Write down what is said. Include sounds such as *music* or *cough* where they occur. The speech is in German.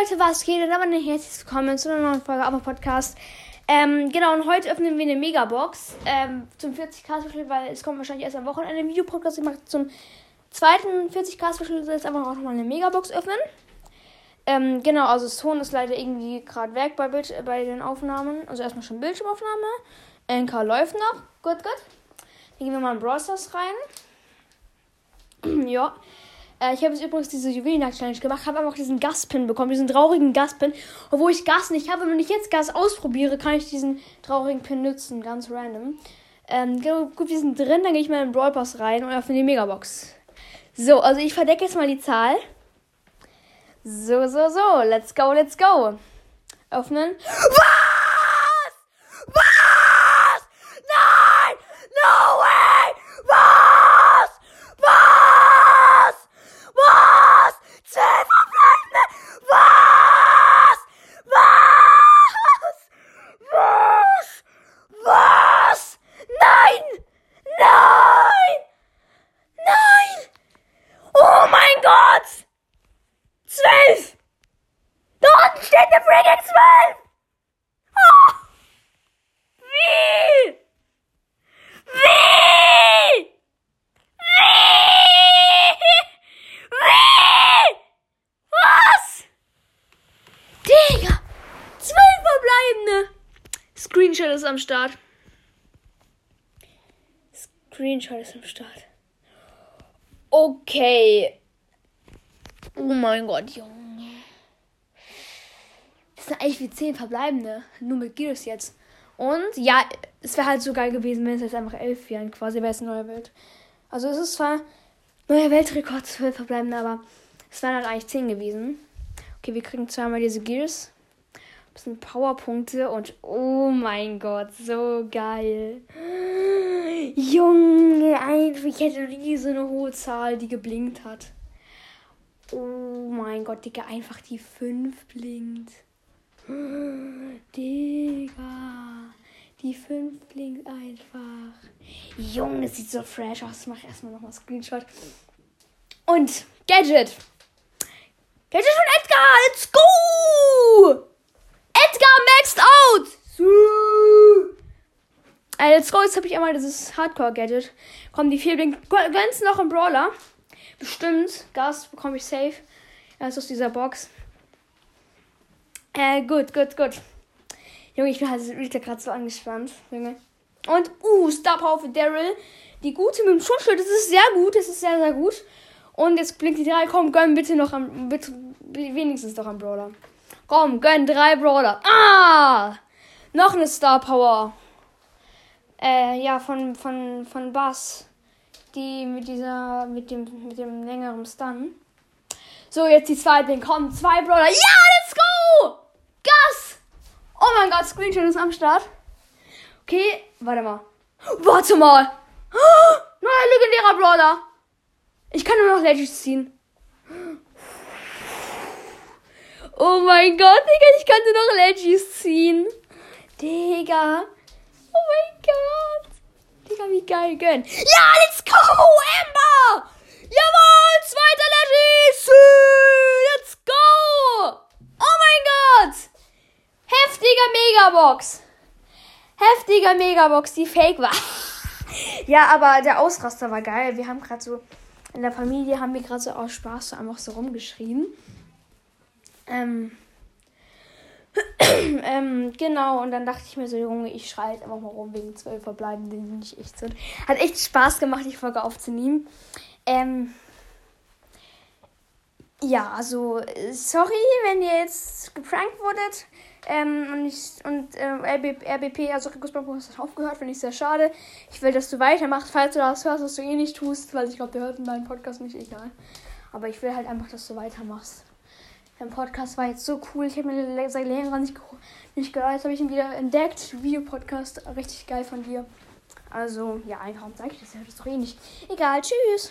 Leute, was geht? Und nicht herzlich willkommen zu einer neuen Folge Aber Podcast. Ähm, genau, und heute öffnen wir eine Megabox ähm, zum 40k Special, weil es kommt wahrscheinlich erst am Wochenende ein. Ich mache zum zweiten 40k Special jetzt einfach auch nochmal eine Megabox öffnen. Ähm, genau, also das Ton ist leider irgendwie gerade weg bei, Bild bei den Aufnahmen. Also erstmal schon Bildschirmaufnahme. NK läuft noch. Gut, gut. Dann gehen wir mal in Brawl Stars rein. *clears throat* ja. Äh, ich habe jetzt übrigens diese Juwelenjagd-Challenge gemacht, habe einfach diesen Gaspin bekommen, diesen traurigen Gaspin. Obwohl ich Gas nicht habe, wenn ich jetzt Gas ausprobiere, kann ich diesen traurigen Pin nutzen, ganz random. Ähm, gut, wir sind drin, dann gehe ich mal in den Brawl Pass rein und öffne die Megabox. So, also ich verdecke jetzt mal die Zahl. So, so, so, let's go, let's go. Öffnen. *gasps* Was? Was? Nein! No way! Was? Was? Was? Zehn verbleibende! Was? Was? Was? Was? Nein! Nein! Nein! Oh mein Gott! Zwölf! Da friggin' zwölf! Oh! Wie? Wie? Wie? Wie? Was? Digga! Zwölf verbleibende! Screenshot ist am Start. Screenshot ist am Start. Okay. Oh mein Gott, Junge. Sind eigentlich wie 10 verbleibende. Nur mit Gears jetzt. Und ja, es wäre halt so geil gewesen, wenn es jetzt einfach 11 wären. Quasi wäre es eine neue Welt. Also es ist zwar neuer Weltrekord, 12 verbleibende, aber es wären halt eigentlich 10 gewesen. Okay, wir kriegen zweimal diese Gears. Das sind Powerpunkte und oh mein Gott, so geil. Junge, einfach, ich hätte eine hohe Zahl, die geblinkt hat. Oh mein Gott, Digga, einfach die 5 blinkt. Digga, die 5 blinkt einfach. Junge, das sieht so fresh aus. Ich mach erstmal nochmal Screenshot. Und Gadget. Gadget von Edgar, let's go! Edgar maxed out! Äh, let's go, jetzt habe ich einmal dieses Hardcore-Gadget. Komm, die 4 blinkt. Glänzen noch im Brawler. Bestimmt. Gas bekomme ich safe. Erst aus dieser Box. Äh, gut, gut, gut. Junge, ich bin halt gerade so angespannt. Junge. Und, uh, Star Power für Daryl. Die gute mit dem Schutzschild. Das ist sehr gut. Das ist sehr, sehr gut. Und jetzt blinkt die 3. Komm, gönn bitte noch am. Bitte, wenigstens noch am Brawler. Komm, gönn drei Brawler. Ah! Noch eine Star Power. Äh, ja, von, von, von Bass die mit dieser, mit dem, mit dem längeren Stun. So, jetzt die zweite. Komm, zwei Brawler. Ja, let's go! Gas! Oh mein Gott, Screenshot ist am Start. Okay, warte mal. Warte mal. *gasps* Neuer legendärer Brawler. Ich kann nur noch Legends ziehen. *gasps* Oh mein Gott, Digga, ich kann nur noch Legends ziehen. Digga. Oh mein Gott. Digga, wie geil, gönn. Ja, let's go, Amber! Jawohl, zweiter Legis! Let's go! Oh mein Gott! Heftiger Megabox! Heftiger Megabox, die fake war. *laughs* ja, aber der Ausraster war geil. Wir haben gerade so, in der Familie haben wir gerade so aus Spaß so einfach so rumgeschrien. Ähm, *coughs* ähm, genau, und dann dachte ich mir so, Junge, ich schreie jetzt einfach mal rum wegen zwölf Verbleibenden, die nicht echt sind. Hat echt Spaß gemacht, die Folge aufzunehmen. Ähm, ja, also, sorry, wenn ihr jetzt geprankt wurdet. Ähm, und ich, und äh, RBP, RBP, also Rikus Bambus hat aufgehört, finde ich sehr schade. Ich will, dass du weitermachst, falls du das hörst, was du eh nicht tust, weil ich glaube, der hört in deinem Podcast nicht, egal. Aber ich will halt einfach, dass du weitermachst. Der Podcast war jetzt so cool. Ich habe mir seit längerem nicht, nicht gehört. Jetzt habe ich ihn wieder entdeckt. Videopodcast. Richtig geil von dir. Also, ja, warum sage ich das? Ja, das ist doch eh nicht. Egal. Tschüss.